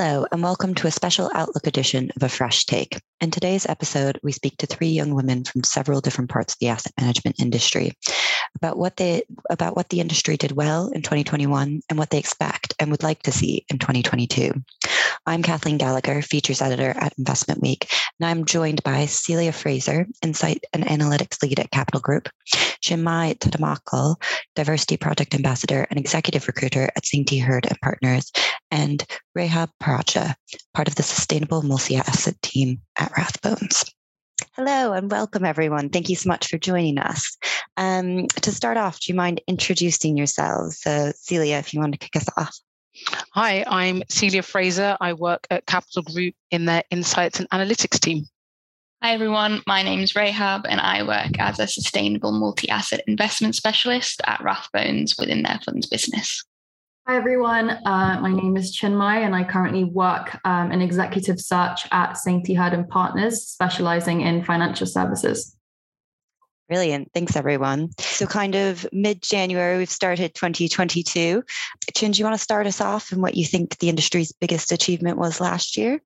Hello, and welcome to a special Outlook edition of A Fresh Take. In today's episode, we speak to three young women from several different parts of the asset management industry about what they about what the industry did well in 2021 and what they expect and would like to see in 2022. I'm Kathleen Gallagher, features editor at Investment Week, and I'm joined by Celia Fraser, Insight and Analytics Lead at Capital Group, Chinmay Tadamakal, Diversity Project Ambassador and Executive Recruiter at St. Hurd and Partners, and Rehab Paracha, part of the Sustainable Multi-Asset team at Rathbones. Hello and welcome, everyone. Thank you so much for joining us. Um, to start off, do you mind introducing yourselves? So, Celia, if you want to kick us off. Hi, I'm Celia Fraser. I work at Capital Group in their Insights and Analytics team. Hi, everyone. My name is Rahab, and I work as a sustainable multi asset investment specialist at Rathbones within their funds business. Hi, everyone. Uh, my name is Chinmay, and I currently work um, in executive search at St. Hurd and Partners, specializing in financial services. Brilliant. Thanks, everyone. So, kind of mid January, we've started 2022. Chin, do you want to start us off and what you think the industry's biggest achievement was last year?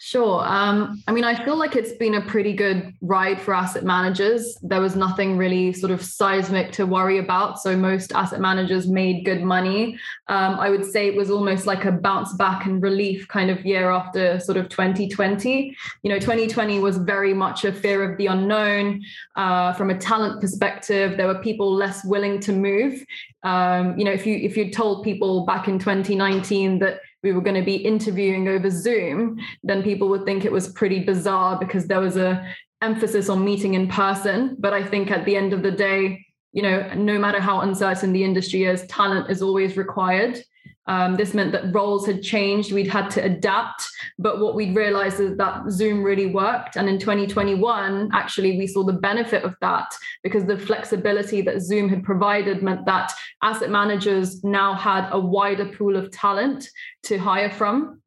Sure. Um, I mean, I feel like it's been a pretty good ride for asset managers. There was nothing really sort of seismic to worry about. So most asset managers made good money. Um, I would say it was almost like a bounce back and relief kind of year after sort of 2020. You know, 2020 was very much a fear of the unknown. Uh, from a talent perspective, there were people less willing to move. Um, you know, if you if you told people back in 2019 that we were going to be interviewing over Zoom, then people would think it was pretty bizarre because there was a emphasis on meeting in person. But I think at the end of the day, you know, no matter how uncertain the industry is, talent is always required. Um, this meant that roles had changed. We'd had to adapt. But what we'd realized is that Zoom really worked. And in 2021, actually, we saw the benefit of that because the flexibility that Zoom had provided meant that asset managers now had a wider pool of talent to hire from.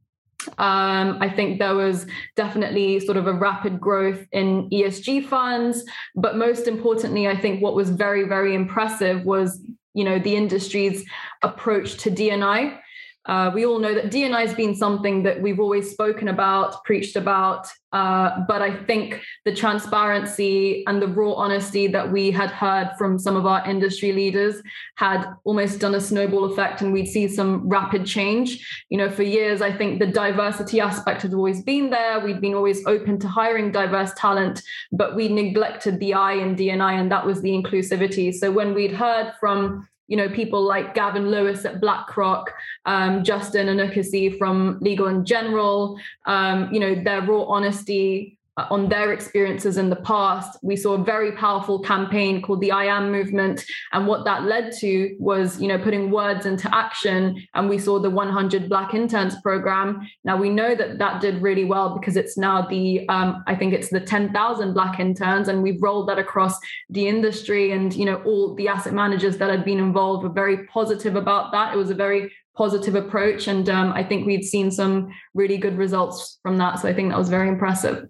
Um, I think there was definitely sort of a rapid growth in ESG funds, but most importantly, I think what was very, very impressive was you know the industry's approach to D&I. Uh, we all know that D&I has been something that we've always spoken about, preached about, uh, but I think the transparency and the raw honesty that we had heard from some of our industry leaders had almost done a snowball effect, and we'd see some rapid change. You know, for years, I think the diversity aspect had always been there. We'd been always open to hiring diverse talent, but we neglected the I in D&I, and that was the inclusivity. So when we'd heard from you know, people like Gavin Lewis at BlackRock, um, Justin Onuekwusi from Legal and General, um, you know, their raw honesty on their experiences in the past. We saw a very powerful campaign called the I Am movement. And what that led to was, you know, putting words into action. And we saw the 100 Black Interns program. Now we know that that did really well because it's now the, um, I think it's the 10,000 Black Interns. And we've rolled that across the industry. And, you know, all the asset managers that had been involved were very positive about that. It was a very positive approach. And um, I think we'd seen some really good results from that. So I think that was very impressive.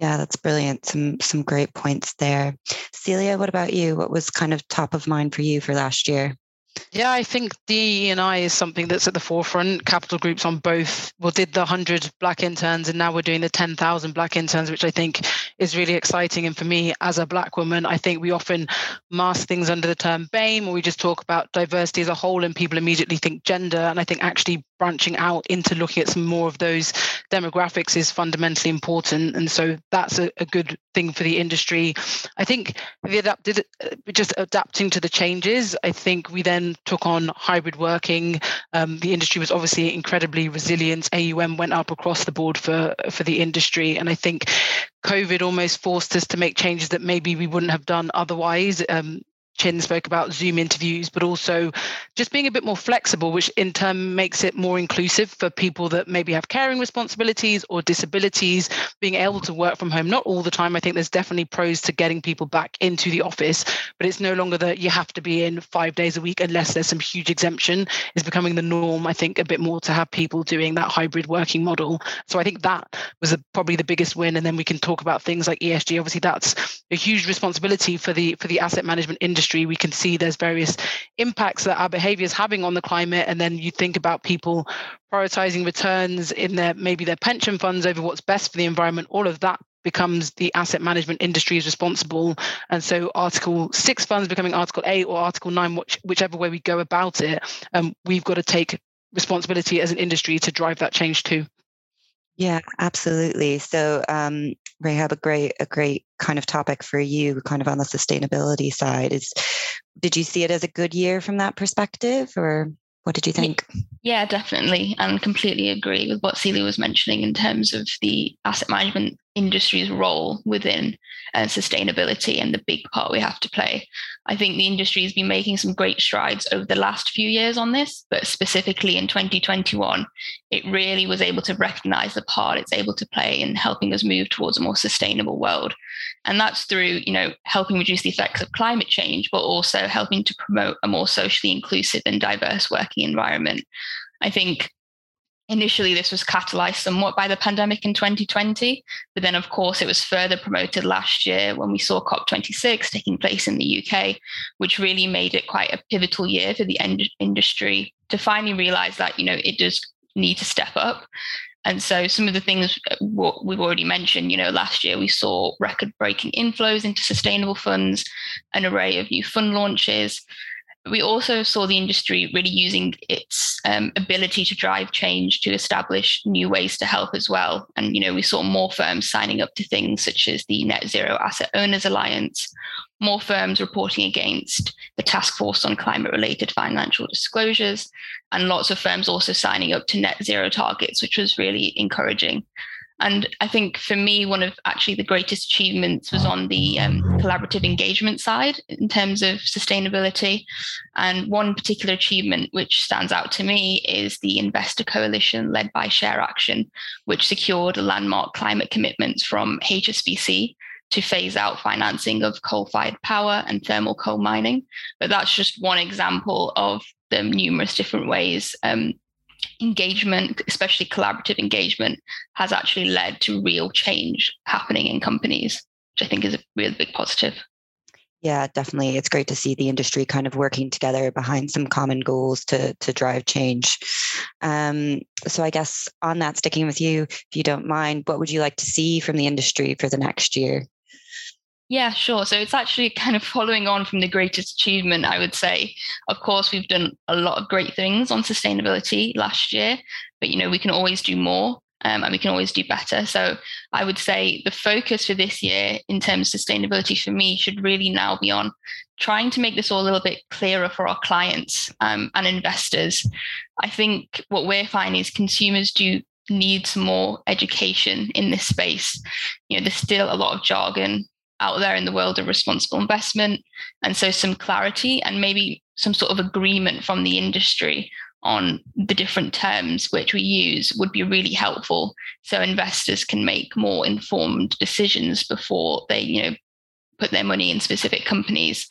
Yeah, that's brilliant. Some some great points there. Celia, what about you? What was kind of top of mind for you for last year? Yeah, I think DE&I is something that's at the forefront. Capital groups on both. Well, did the 100 black interns and now we're doing the 10,000 black interns, which I think is really exciting. And for me, as a black woman, I think we often mask things under the term BAME or we just talk about diversity as a whole and people immediately think gender. And I think actually branching out into looking at some more of those demographics is fundamentally important. And so that's a, a good thing for the industry. I think the adapted, just adapting to the changes, I think we then took on hybrid working. Um, the industry was obviously incredibly resilient. AUM went up across the board for for the industry, and I think COVID almost forced us to make changes that maybe we wouldn't have done otherwise. Um, Chin spoke about Zoom interviews, but also just being a bit more flexible, which in turn makes it more inclusive for people that maybe have caring responsibilities or disabilities, being able to work from home. Not all the time. I think there's definitely pros to getting people back into the office, but it's no longer that you have to be in five days a week unless there's some huge exemption. It's becoming the norm, I think, a bit more to have people doing that hybrid working model. So I think that was a, probably the biggest win. And then we can talk about things like ESG. Obviously, that's a huge responsibility for the for the asset management industry industry, we can see there's various impacts that our behavior is having on the climate. And then you think about people prioritizing returns in their maybe their pension funds over what's best for the environment. All of that becomes the asset management industry is responsible. And so Article 6 funds becoming Article 8 or Article 9, which, whichever way we go about it, um, we've got to take responsibility as an industry to drive that change too. Yeah, absolutely. So, um, Rahab, a great, a great kind of topic for you, kind of on the sustainability side. Is did you see it as a good year from that perspective, or what did you think? Yeah, definitely, and completely agree with what Celia was mentioning in terms of the asset management industry's role within uh, sustainability and the big part we have to play. I think the industry has been making some great strides over the last few years on this, but specifically in 2021, it really was able to recognize the part it's able to play in helping us move towards a more sustainable world. And that's through, you know, helping reduce the effects of climate change, but also helping to promote a more socially inclusive and diverse working environment. I think Initially, this was catalyzed somewhat by the pandemic in 2020, but then, of course, it was further promoted last year when we saw COP26 taking place in the UK, which really made it quite a pivotal year for the industry to finally realize that, you know, it does need to step up. And so, some of the things uh, we've already mentioned, you know, last year we saw record breaking inflows into sustainable funds, an array of new fund launches we also saw the industry really using its um, ability to drive change to establish new ways to help as well. And you know, we saw more firms signing up to things such as the Net Zero Asset Owners Alliance, more firms reporting against the Task Force on Climate-related Financial Disclosures, and lots of firms also signing up to net zero targets, which was really encouraging. And I think for me, one of actually the greatest achievements was on the um, collaborative engagement side in terms of sustainability. And one particular achievement which stands out to me is the investor coalition led by ShareAction, which secured landmark climate commitments from HSBC to phase out financing of coal fired power and thermal coal mining. But that's just one example of the numerous different ways um, engagement, especially collaborative engagement, has actually led to real change happening in companies, which I think is a really big positive. Yeah, definitely. It's great to see the industry kind of working together behind some common goals to to drive change. Um, so I guess on that, sticking with you, if you don't mind, what would you like to see from the industry for the next year? Yeah, sure. So it's actually kind of following on from the greatest achievement, I would say. Of course, we've done a lot of great things on sustainability last year, but you know, we can always do more um, and we can always do better. So I would say the focus for this year in terms of sustainability for me should really now be on trying to make this all a little bit clearer for our clients um, and investors. I think what we're finding is consumers do need some more education in this space. You know, there's still a lot of jargon out there in the world of responsible investment. And so some clarity and maybe some sort of agreement from the industry on the different terms which we use would be really helpful so investors can make more informed decisions before they you know put their money in specific companies.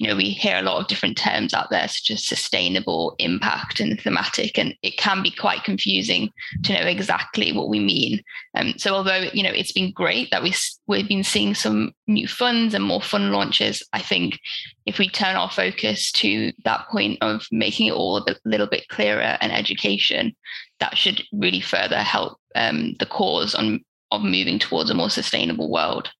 You know, we hear a lot of different terms out there, such as sustainable, impact, and thematic, and it can be quite confusing to know exactly what we mean. Um, so, although you know it's been great that we we've been seeing some new funds and more fund launches, I think if we turn our focus to that point of making it all a bit, little bit clearer and education, that should really further help um, the cause on of moving towards a more sustainable world.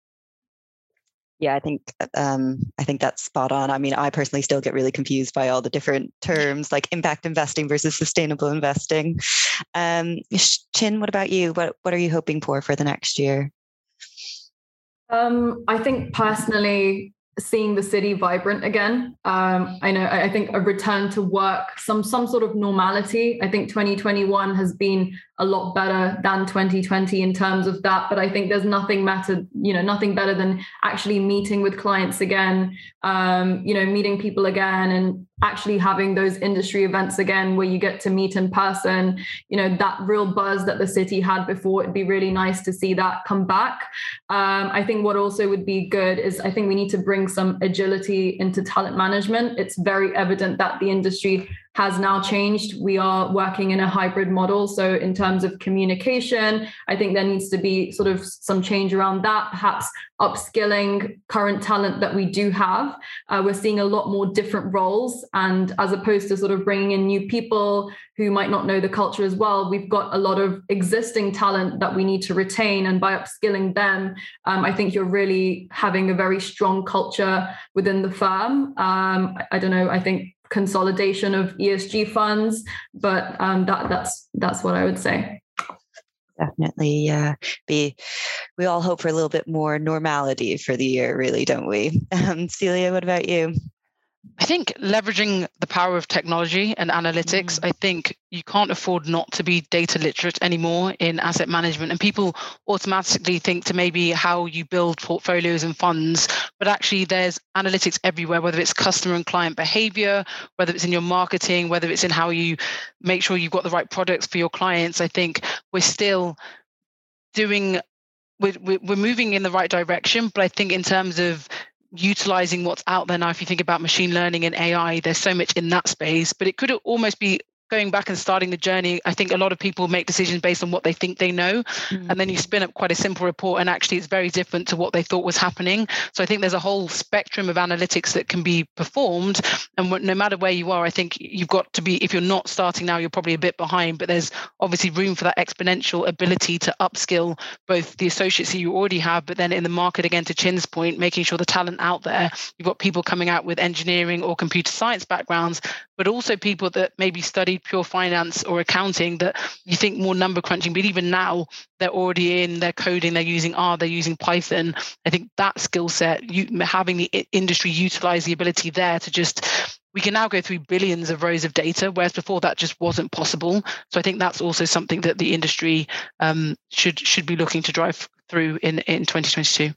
Yeah, I think um, I think that's spot on. I mean, I personally still get really confused by all the different terms like impact investing versus sustainable investing. Um, Chin, what about you? What what are you hoping for for the next year? Um, I think personally, seeing the city vibrant again. Um, I know I think a return to work, some some sort of normality. I think 2021 has been a lot better than 2020 in terms of that. But I think there's nothing better, you know, nothing better than actually meeting with clients again, um, you know, meeting people again and actually having those industry events again where you get to meet in person, you know, that real buzz that the city had before. It'd be really nice to see that come back. Um, I think what also would be good is I think we need to bring some agility into talent management. It's very evident that the industry has now changed. We are working in a hybrid model. So, in terms of communication, I think there needs to be sort of some change around that, perhaps upskilling current talent that we do have. Uh, we're seeing a lot more different roles. And as opposed to sort of bringing in new people who might not know the culture as well, we've got a lot of existing talent that we need to retain. And by upskilling them, um, I think you're really having a very strong culture within the firm. Um, I don't know, I think consolidation of ESG funds, but um, that, that's that's what I would say. Definitely uh, be we all hope for a little bit more normality for the year really don't we? Um, celia what about you I think leveraging the power of technology and analytics, mm. I think you can't afford not to be data literate anymore in asset management. And people automatically think to maybe how you build portfolios and funds, but actually there's analytics everywhere, whether it's customer and client behavior, whether it's in your marketing, whether it's in how you make sure you've got the right products for your clients. I think we're still doing we're, we're moving in the right direction but i think in terms of utilizing what's out there now if you think about machine learning and ai there's so much in that space but it could almost be going back and starting the journey, I think a lot of people make decisions based on what they think they know. Mm-hmm. And then you mm. spin up quite a simple report, and actually it's very different to what they thought was happening. So I think there's a whole spectrum of analytics that can be performed. And no matter where you are, I think you've got to be, if you're not starting now, you're probably a bit behind, but there's obviously room for that exponential ability to upskill both the associates that you already have, but then in the market, again, to Chin's point, making sure the talent out there, you've got people coming out with engineering or computer science backgrounds, but also people that maybe studied pure finance or accounting that you think more number crunching, but even now they're already in, they're coding, they're using R, they're using Python. I think that skill set, having the industry utilize the ability there to just we can now go through billions of rows of data, whereas before that just wasn't possible. So I think that's also something that the industry um, should should be looking to drive through in in 2022.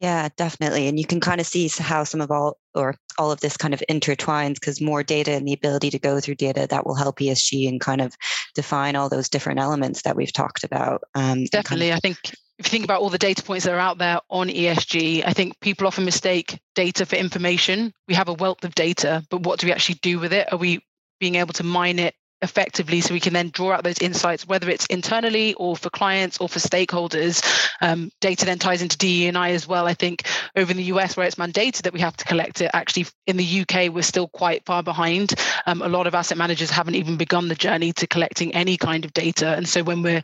Yeah, definitely. And you can kind of see how some of all or all of this kind of intertwines because more data and the ability to go through data that will help ESG and kind of define all those different elements that we've talked about. Um, definitely. Kind of- I think if you think about all the data points that are out there on ESG, I think people often mistake data for information. We have a wealth of data, but what do we actually do with it? Are we being able to mine it effectively so we can then draw out those insights whether it's internally or for clients or for stakeholders. Um, data then ties into DE&I as well. I think over in the US where it's mandated that we have to collect it actually in the UK we're still quite far behind. Um, a lot of asset managers haven't even begun the journey to collecting any kind of data. And so when we're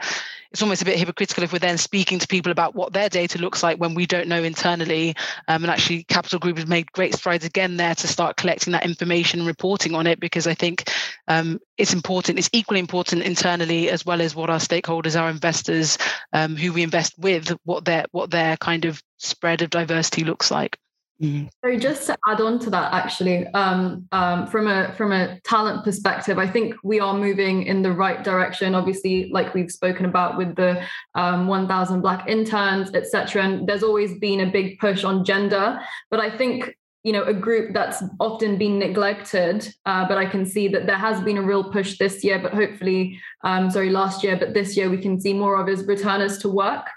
it's almost a bit hypocritical if we're then speaking to people about what their data looks like when we don't know internally. Um, and actually, Capital Group has made great strides again there to start collecting that information and reporting on it because I think um, it's important. It's equally important internally as well as what our stakeholders, our investors, um, who we invest with, what their what their kind of spread of diversity looks like. Mm-hmm. So just to add on to that, actually, um, um, from a from a talent perspective, I think we are moving in the right direction. Obviously, like we've spoken about with the um, 1,000 Black interns, etc. And there's always been a big push on gender, but I think you know a group that's often been neglected. Uh, but I can see that there has been a real push this year. But hopefully, um, sorry, last year, but this year we can see more of is returners to work.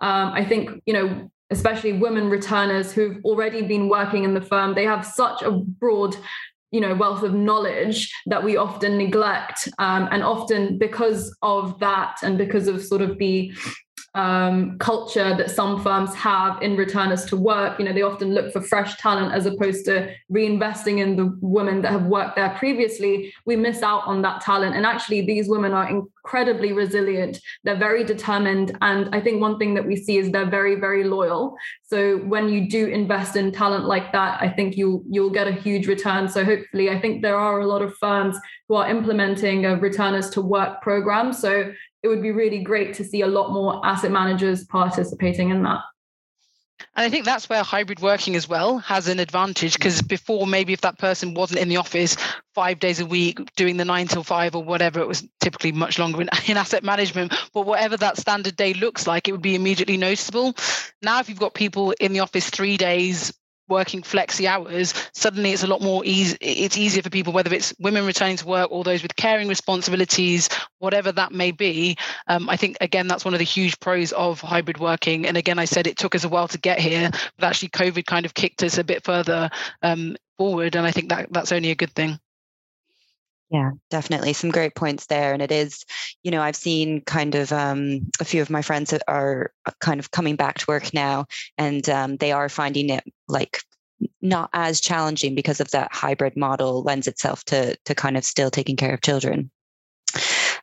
Um, I think you know especially women returners who've already been working in the firm, they have such a broad you know wealth of knowledge that we often neglect um, and often because of that and because of sort of the um, culture that some firms have in returners to work. You know, they often look for fresh talent as opposed to reinvesting in the women that have worked there previously. We miss out on that talent. And actually, these women are incredibly resilient. They're very determined. And I think one thing that we see is they're very, very loyal. So when you do invest in talent like that, I think you'll you'll get a huge return. So hopefully, I think there are a lot of firms who are implementing a returners to work program. So it would be really great to see a lot more asset managers participating in that. And I think that's where hybrid working as well has an advantage because mm. before, maybe if that person wasn't in the office five days a week doing the nine till five or whatever, it was typically much longer in, in asset management. But whatever that standard day looks like, it would be immediately noticeable. Now, if you've got people in the office three days working flexi hours, suddenly it's a lot more easy. It's easier for people, whether it's women returning to work or those with caring responsibilities, whatever that may be. Um, I think again that's one of the huge pros of hybrid working. And again, I said it took us a while to get here, but actually COVID kind of kicked us a bit further um, forward, and I think that that's only a good thing. Yeah, definitely. Some great points there. And it is, you know, I've seen kind of um, a few of my friends are uh, kind of coming back to work now, and um, they are finding it like not as challenging because of that hybrid model lends itself to to kind of still taking care of children.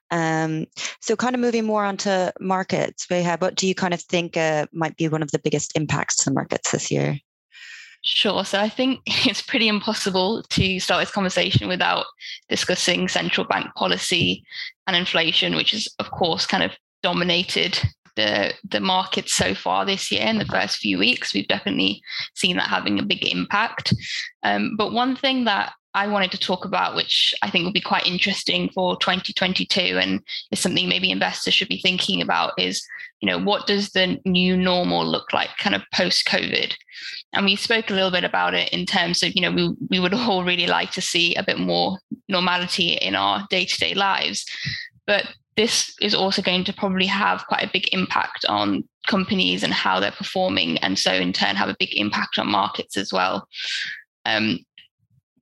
Um, so, kind of moving more onto markets, Beha, what do you kind of think uh, might be one of the biggest impacts to the markets this year? Sure. So I think it's pretty impossible to start this conversation without discussing central bank policy and inflation, which is, of course, kind of dominated the the market so far this year in the first few weeks. We've definitely seen that having a big impact. Um, but one thing that I wanted to talk about, which I think will be quite interesting for 2022, and is something maybe investors should be thinking about, is you know what does the new normal look like, kind of post COVID? And we spoke a little bit about it in terms of you know we we would all really like to see a bit more normality in our day to day lives, but this is also going to probably have quite a big impact on companies and how they're performing, and so in turn have a big impact on markets as well. Um,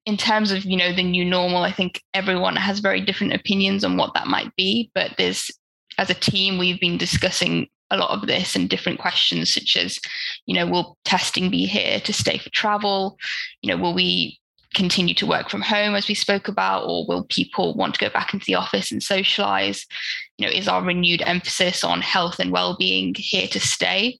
in terms of you know the new normal i think everyone has very different opinions on what that might be but there's as a team we've been discussing a lot of this and different questions such as you know will testing be here to stay for travel? You know will we continue to work from home as we spoke about or will people want to go back into the office and socialize? You know is our renewed emphasis on health and well-being here to stay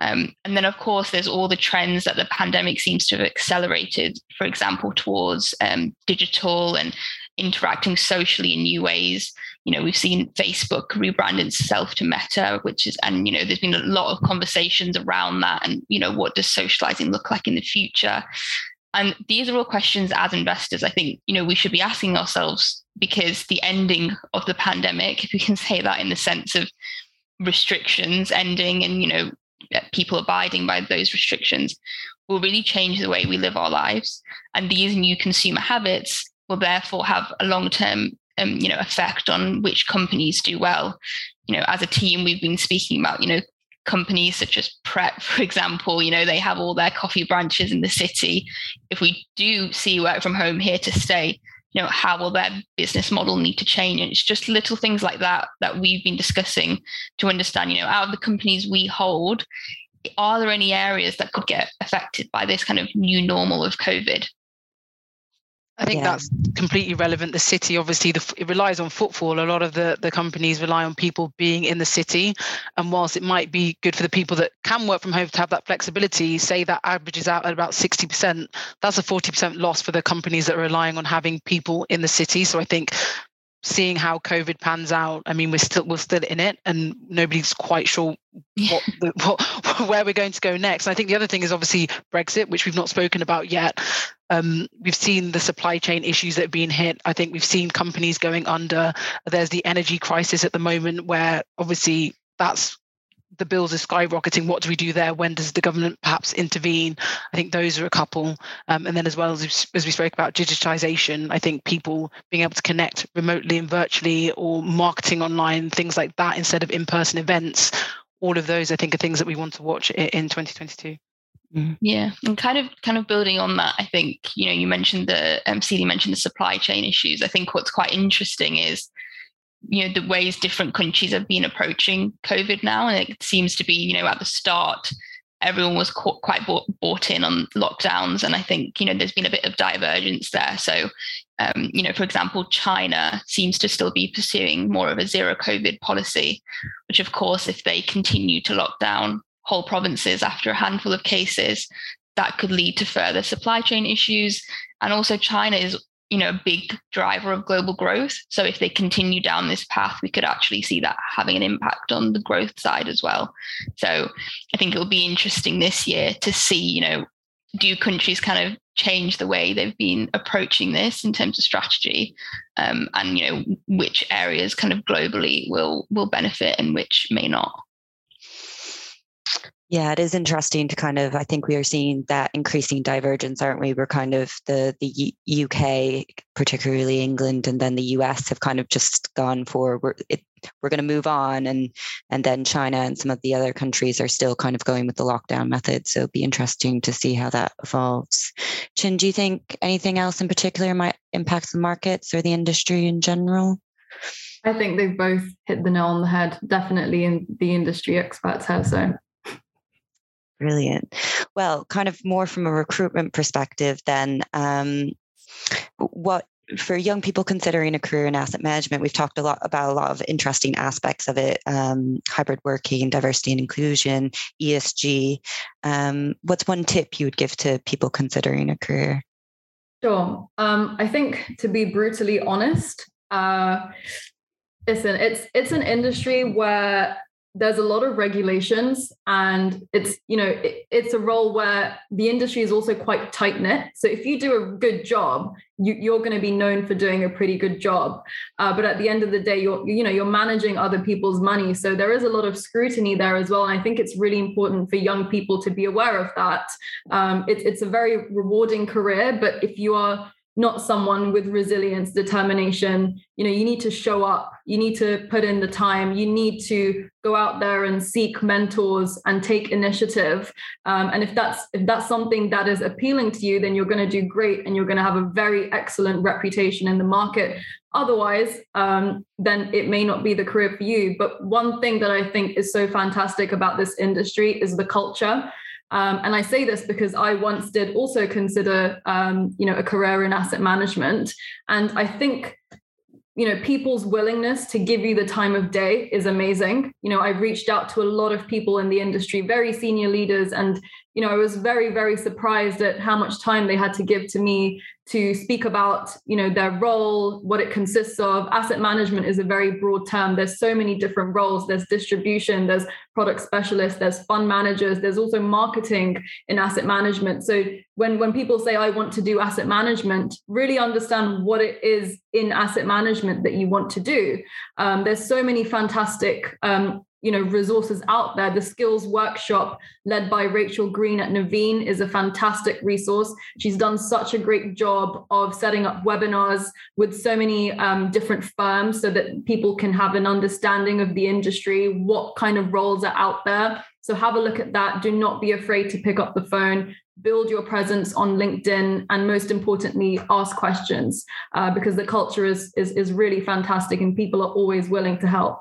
um, and then, of course, there's all the trends that the pandemic seems to have accelerated, for example, towards um, digital and interacting socially in new ways. You know, we've seen Facebook rebrand itself to Meta, which is, and, you know, there's been a lot of conversations around that. And, you know, what does socializing look like in the future? And these are all questions as investors, I think, you know, we should be asking ourselves because the ending of the pandemic, if we can say that in the sense of restrictions ending and, you know, people abiding by those restrictions will really change the way we live our lives. And these new consumer habits will therefore have a long-term um, you know, effect on which companies do well. You know, as a team, we've been speaking about, you know, companies such as Pret, for example, you know, they have all their coffee branches in the city. If we do see work from home here to stay, you know how will their business model need to change? And it's just little things like that that we've been discussing to understand you know out of the companies we hold are there any areas that could get affected by this kind of new normal of covid I think yeah. that's completely relevant. The city, obviously, the, it relies on footfall. A lot of the, the companies rely on people being in the city. And whilst it might be good for the people that can work from home to have that flexibility, say that averages out at about 60%, that's a 40% loss for the companies that are relying on having people in the city. So I think seeing how COVID pans out, I mean, we're still we're still in it, and nobody's quite sure what, the, what where we're going to go next. And I think the other thing is obviously Brexit, which we've not spoken about yet. Um, we've seen the supply chain issues that have been hit. I think we've seen companies going under. There's the energy crisis at the moment, where obviously that's the bills are skyrocketing. What do we do there? When does the government perhaps intervene? I think those are a couple. Um, and then, as well as, as we spoke about digitization, I think people being able to connect remotely and virtually or marketing online, things like that, instead of in person events, all of those, I think, are things that we want to watch in 2022. Mm-hmm. Yeah, and kind of kind of building on that, I think you know you mentioned the um, Celia mentioned the supply chain issues. I think what's quite interesting is you know the ways different countries have been approaching covid now. And it seems to be you know at the start everyone was quite bought, bought in on lockdowns. And i think you know there's been a bit of divergence there. So um, you know for example china seems to still be pursuing more of a zero covid policy which of course if they continue to lock down whole provinces after a handful of cases that could lead to further supply chain issues. And also china is you know a big driver of global growth. So if they continue down this path we could actually see that having an impact on the growth side as well. So i think it'll be interesting this year to see you know do countries kind of change the way they've been approaching this in terms of strategy um, and you know which areas kind of globally will will benefit and which may not Yeah, it is interesting to kind of. I think we are seeing that increasing divergence, aren't we? We're kind of the the UK, particularly England, and then the US have kind of just gone for we're it, we're going to move on, and and then China and some of the other countries are still kind of going with the lockdown method. So it'd be interesting to see how that evolves. Chin, do you think anything else in particular might impact the markets or the industry in general? I think they've both hit the nail on the head, definitely, and the industry experts have. So Brilliant. Well, kind of more from a recruitment perspective, then, um, what for young people considering a career in asset management, we've talked a lot about a lot of interesting aspects of it um, hybrid working, diversity and inclusion, ESG. Um, what's one tip you would give to people considering a career? Sure. Um, I think to be brutally honest, uh, listen, it's it's an industry where there's a lot of regulations and it's you know it, it's a role where the industry is also quite tight knit so if you do a good job you, are going to be known for doing a pretty good job. Uh, but at the end of the day you're you know you're managing other people's money. So there is a lot of scrutiny there as well. And i think it's really important for young people to be aware of that. Um, it, it's a very rewarding career but if you are not someone with resilience determination. You know you need to show up. You need to put in the time. You need to go out there and seek mentors and take initiative. Um, and if that's if that's something that is appealing to you then you're going to do great and you're going to have a very excellent reputation in the market. Otherwise um, then it may not be the career for you. But one thing that i think is so fantastic about this industry is the culture um, and I say this because I once did also consider, um, you know, a career in asset management, and I think, you know, people's willingness to give you the time of day is amazing. You know, I've reached out to a lot of people in the industry, very senior leaders, and you know, I was very, very surprised at how much time they had to give to me to speak about, you know, their role, what it consists of. Asset management is a very broad term. There's so many different roles. There's distribution, there's product specialists, there's fund managers, there's also marketing in asset management. So when, when people say, I want to do asset management, really understand what it is in asset management that you want to do. Um, there's so many fantastic um, you know resources out there. The skills workshop led by rachel green at naveen is a fantastic resource. She's done such a great job of setting up webinars with so many um, different firms so that people can have an understanding of the industry what kind of roles are out there. So have a look at that. Do not be afraid to pick up the phone. Build your presence on linkedin and most importantly ask questions uh, because the culture is, is is really fantastic and people are always willing to help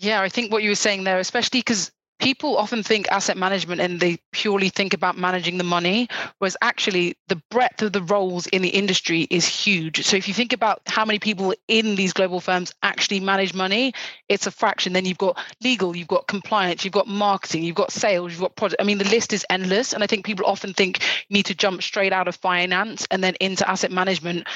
yeah, I think what you were saying there, especially because people often think asset management and they purely think about managing the money, whereas actually the breadth of the roles in the industry is huge. So if you think about how many people in these global firms actually manage money, it's a fraction. Then you've got legal, you've got compliance, you've got marketing, you've got sales, you've got product. I mean, the list is endless. And I think people often think you need to jump straight out of finance and then into asset management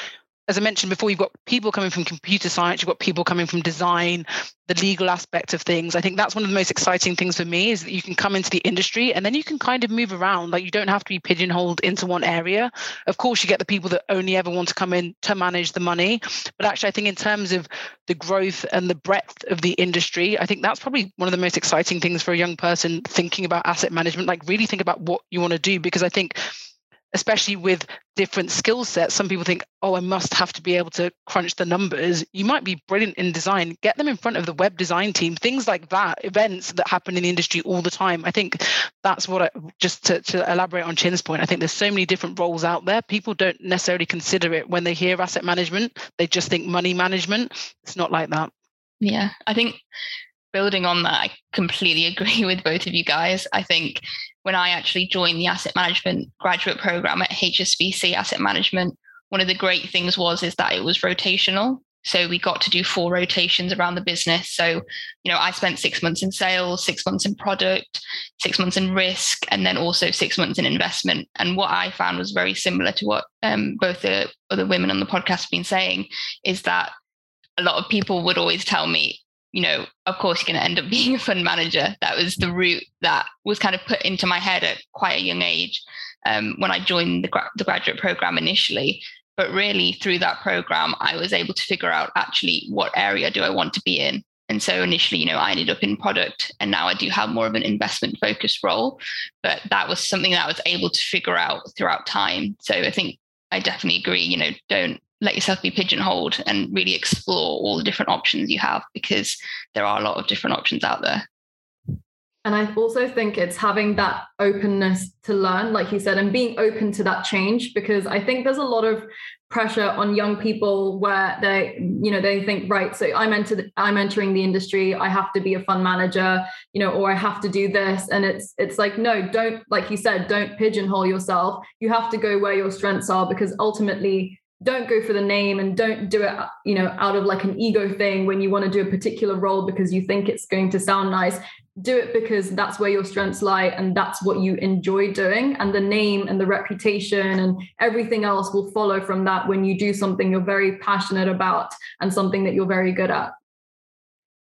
as I mentioned before, you've got people coming from computer science, you've got people coming from design, the legal aspect of things. I think that's one of the most exciting things for me is that you can come into the industry and then you can kind of move around. Like you don't have to be pigeonholed into one area. Of course, you get the people that only ever want to come in to manage the money. But actually, I think in terms of the growth and the breadth of the industry, I think that's probably one of the most exciting things for a young person thinking about asset management. Like really think about what you want to do because I think especially with different skill sets. Some people think, oh, I must have to be able to crunch the numbers. You might be brilliant in design. Get them in front of the web design team, things like that, events that happen in the industry all the time. I think that's what I, just to, to elaborate on Chin's point, I think there's so many different roles out there. People don't necessarily consider it when they hear asset management, they just think money management. It's not like that. Yeah, I think building on that, I completely agree with both of you guys. I think when I actually joined the asset management graduate program at HSBC Asset Management, one of the great things was is that it was rotational. So we got to do four rotations around the business. So, you know, I spent six months in sales, six months in product, six months in risk, and then also six months in investment. And what I found was very similar to what um, both the other women on the podcast have been saying is that a lot of people would always tell me, you know, of course, you're going to end up being a fund manager. That was the route that was kind of put into my head at quite a young age um, when I joined the, gra- the graduate program initially. But really, through that program, I was able to figure out actually what area do I want to be in. And so initially, you know, I ended up in product and now I do have more of an investment focused role. But that was something that I was able to figure out throughout time. So I think I definitely agree, you know, don't let yourself be pigeonholed and really explore all the different options you have because there are a lot of different options out there. And I also think it's having that openness to learn, like you said, and being open to that change, because I think there's a lot of pressure on young people where they, you know, they think, right, so I'm entered, I'm entering the industry, I have to be a fund manager, you know, or I have to do this. And it's it's like, no, don't, like you said, don't pigeonhole yourself. You have to go where your strengths are because ultimately don't go for the name and don't do it you know out of like an ego thing when you want to do a particular role because you think it's going to sound nice. Do it because that's where your strengths lie and that's what you enjoy doing. And the name and the reputation and everything else will follow from that when you do something you're very passionate about and something that you're very good at.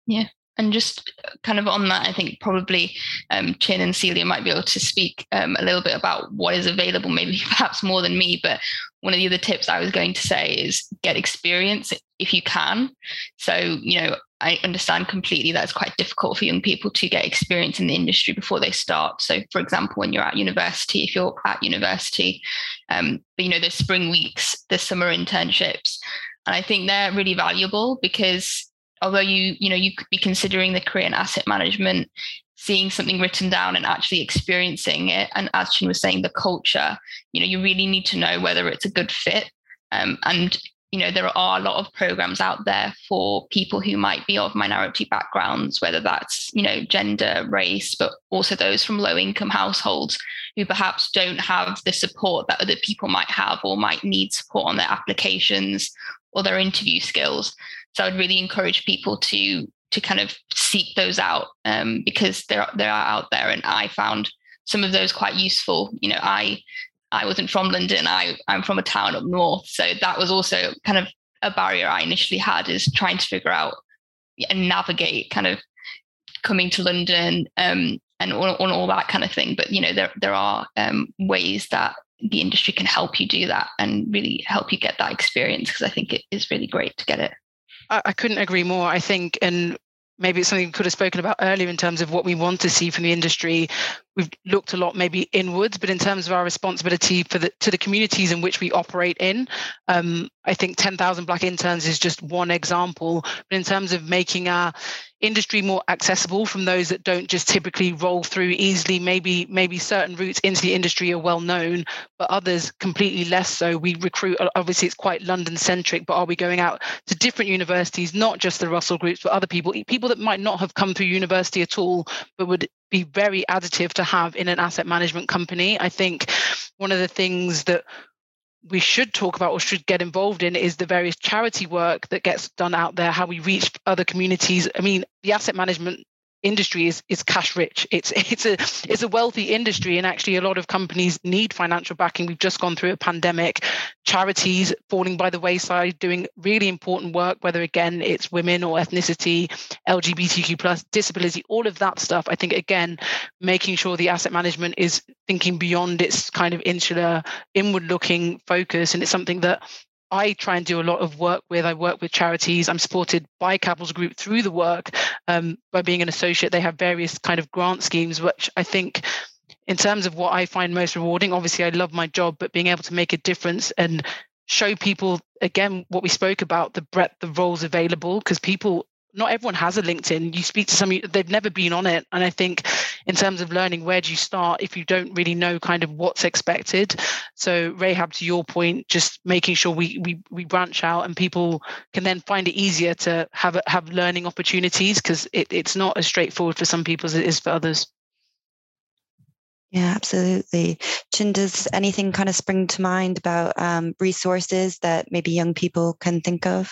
Yeah and just kind of on that, I think probably um, Chin and Celia might be able to speak um, a little bit about what is available, maybe perhaps more than me. But one of the other tips I was going to say is get experience if you can. So, you know, I understand completely that it's quite difficult for young people to get experience in the industry before they start. So, for example, when you're at university, if you're at university, um, but you know, there's spring weeks, there's summer internships, and I think they're really valuable because although you you know you could be considering the career in asset management seeing something written down and actually experiencing it and as chin was saying the culture you know you really need to know whether it's a good fit. Um, and you know there are a lot of programs out there for people who might be of minority backgrounds whether that's you know gender race but also those from low income households who perhaps don't have the support that other people might have or might need support on their applications or their interview skills so I'd really encourage people to to kind of seek those out um, because they're they are out there, and I found some of those quite useful. You know, I I wasn't from London. I I'm from a town up north, so that was also kind of a barrier I initially had is trying to figure out and navigate kind of coming to London um, and all, all, that kind of thing. But you know, there there are um, ways that the industry can help you do that and really help you get that experience because I think it is really great to get it. I, I couldn't agree more. I think, and maybe it's something we could have spoken about earlier in terms of what we want to see from the industry. We've looked a lot maybe inwards, but in terms of our responsibility for the to the communities in which we operate in, um, I think 10,000 Black interns is just one example. But in terms of making our industry more accessible from those that don't just typically roll through easily, maybe maybe certain routes into the industry are well known, but others completely less so. We recruit, obviously it's quite London centric, but are we going out to different universities, not just the Russell groups, but other people, people that might not have come through university at all, but would be very additive to have in an asset management company. I think one of the things that we should talk about or should get involved in is the various charity work that gets done out there, how we reach other communities. I mean, the asset management industry is is cash rich. It's it's a it's a wealthy industry, and actually a lot of companies need financial backing. We've just gone through a pandemic. Charities falling by the wayside, doing really important work, whether again it's women or ethnicity, LGBTQ plus disability, all of that stuff. I think again, making sure the asset management is thinking beyond its kind of insular, inward looking focus, and it's something that I try and do a lot of work with. I work with charities. I'm supported by Capitals Group through the work. Um, by being an associate, they have various kind of grant schemes, which I think, in terms of what I find most rewarding, obviously I love my job, but being able to make a difference and show people again what we spoke about the breadth of roles available because people not everyone has a LinkedIn. You speak to some, they've never been on it. And I think in terms of learning, where do you start if you don't really know kind of what's expected? So Rahab, to your point, just making sure we we, we branch out and people can then find it easier to have have learning opportunities because it, it's not as straightforward for some people as it is for others. Yeah, absolutely. Chin, does anything kind of spring to mind about um, resources that maybe young people can think of?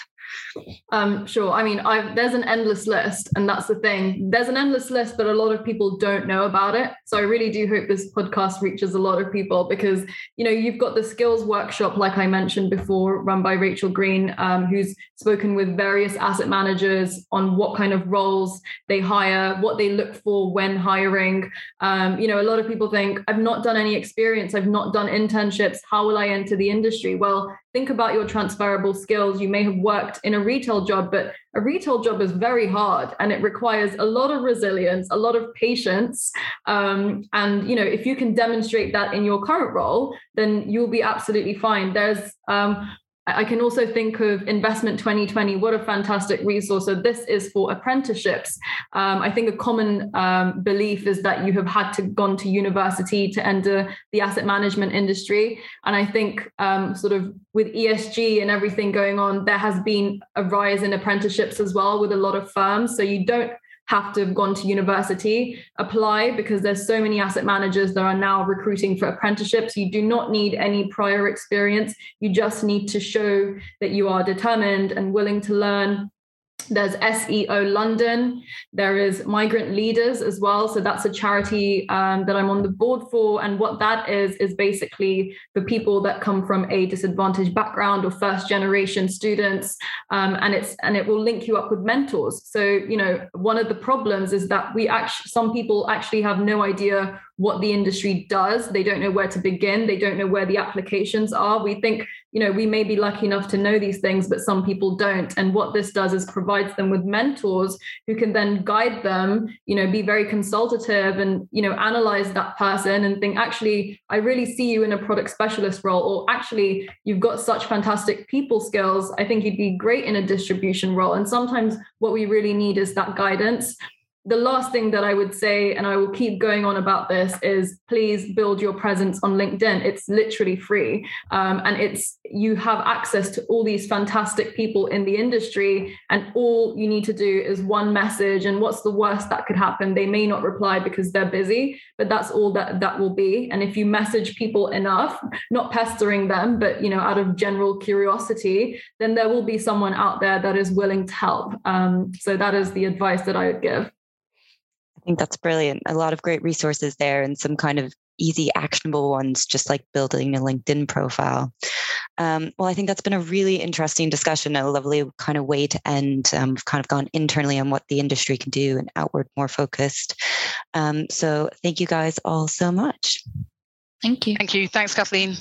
Um, sure. I mean, I've, there's an endless list, and that's the thing. There's an endless list, but a lot of people don't know about it. So I really do hope this podcast reaches a lot of people because you know you've got the skills workshop, like I mentioned before, run by Rachel Green, um, who's spoken with various asset managers on what kind of roles they hire, what they look for when hiring. Um, you know, a lot of people think I've not done any experience, I've not done internships. How will I enter the industry? Well, think about your transferable skills. You may have worked in a retail job, but a retail job is very hard and it requires a lot of resilience, a lot of patience. Um, and you know, if you can demonstrate that in your current role, then you'll be absolutely fine. There's um, I can also think of Investment 2020. What a fantastic resource. So, this is for apprenticeships. Um, I think a common um, belief is that you have had to gone to university to enter the asset management industry. And I think, um, sort of with ESG and everything going on, there has been a rise in apprenticeships as well with a lot of firms. So, you don't have to have gone to university apply because there's so many asset managers that are now recruiting for apprenticeships. You do not need any prior experience. You just need to show that you are determined and willing to learn there's SEO London. There is Migrant Leaders as well. So that's a charity um, that I'm on the board for. And what that is, is basically for people that come from a disadvantaged background or first generation students. Um, and it's and it will link you up with mentors. So, you know, one of the problems is that we actually some people actually have no idea what the industry does. They don't know where to begin. They don't know where the applications are. We think, you know, we may be lucky enough to know these things, but some people don't. And what this does is provides them with mentors who can then guide them, you know, be very consultative and, you know, analyze that person and think, actually, I really see you in a product specialist role, or actually, you've got such fantastic people skills. I think you'd be great in a distribution role. And sometimes what we really need is that guidance the last thing that I would say, and I will keep going on about this, is please build your presence on LinkedIn. It's literally free, um, and it's you have access to all these fantastic people in the industry, and all you need to do is one message. And what's the worst that could happen? They may not reply because they're busy, but that's all that that will be. And if you message people enough, not pestering them, but you know, out of general curiosity, then there will be someone out there that is willing to help. Um, so that is the advice that I would give. I think that's brilliant. A lot of great resources there and some kind of easy, actionable ones, just like building a LinkedIn profile. Um, well, I think that's been a really interesting discussion, a lovely kind of way to end. Um, we've kind of gone internally on what the industry can do and outward more focused. Um, so thank you guys all so much. Thank you. Thank you. Thanks, Kathleen.